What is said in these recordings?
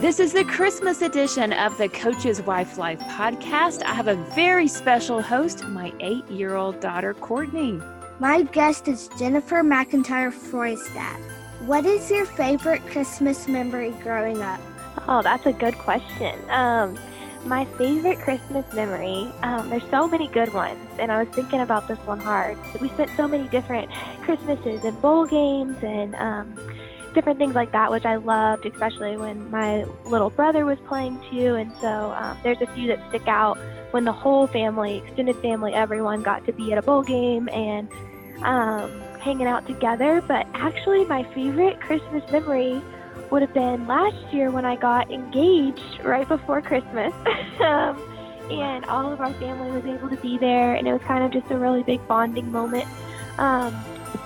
This is the Christmas edition of the Coach's Wife Life podcast. I have a very special host, my eight year old daughter, Courtney. My guest is Jennifer McIntyre Freustad. What is your favorite Christmas memory growing up? Oh, that's a good question. Um, my favorite Christmas memory, um, there's so many good ones, and I was thinking about this one hard. We spent so many different Christmases and bowl games and um, different things like that, which I loved, especially when my little brother was playing too. And so um, there's a few that stick out when the whole family, extended family, everyone got to be at a bowl game and um, hanging out together. But actually, my favorite Christmas memory would have been last year when I got engaged right before Christmas. um, and all of our family was able to be there, and it was kind of just a really big bonding moment. Um,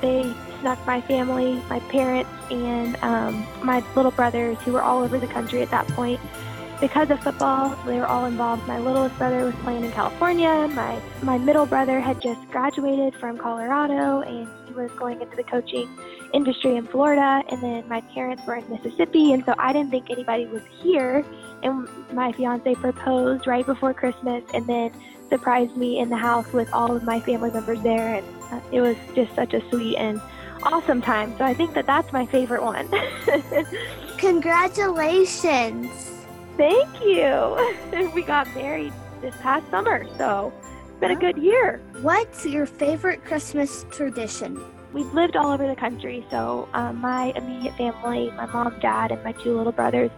they snuck my family, my parents, and um, my little brothers, who were all over the country at that point. Because of football, they were all involved. My littlest brother was playing in California. My my middle brother had just graduated from Colorado, and was going into the coaching industry in Florida. And then my parents were in Mississippi, and so I didn't think anybody was here. And my fiance proposed right before Christmas, and then surprised me in the house with all of my family members there, and uh, it was just such a sweet and awesome time. So I think that that's my favorite one. Congratulations! Thank you. we got married this past summer, so it's been a good year. What's your favorite Christmas tradition? We've lived all over the country, so um, my immediate family, my mom, dad, and my two little brothers,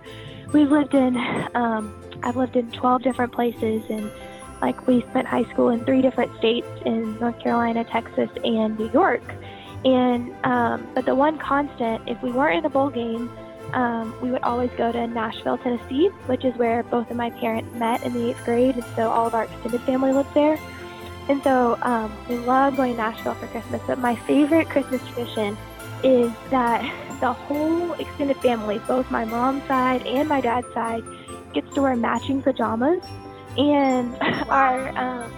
we've lived in, um, I've lived in 12 different places, and like we spent high school in three different states in North Carolina, Texas, and New York. And um, but the one constant, if we weren't in a bowl game, um, we would always go to Nashville, Tennessee, which is where both of my parents met in the eighth grade, and so all of our extended family lives there. And so um, we love going to Nashville for Christmas. But my favorite Christmas tradition is that the whole extended family, both my mom's side and my dad's side, gets to wear matching pajamas. And our, um,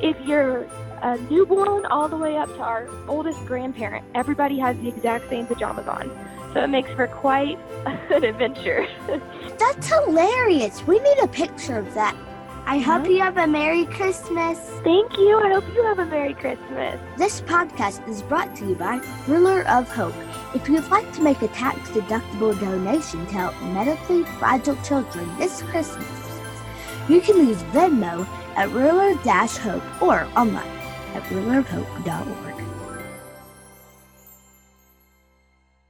if you're a newborn all the way up to our oldest grandparent, everybody has the exact same pajamas on. So it makes for quite an adventure. That's hilarious. We need a picture of that. I hope mm-hmm. you have a Merry Christmas. Thank you. I hope you have a Merry Christmas. This podcast is brought to you by Ruler of Hope. If you'd like to make a tax deductible donation to help medically fragile children this Christmas, you can use Venmo at ruler hope or online at rulerofhope.org.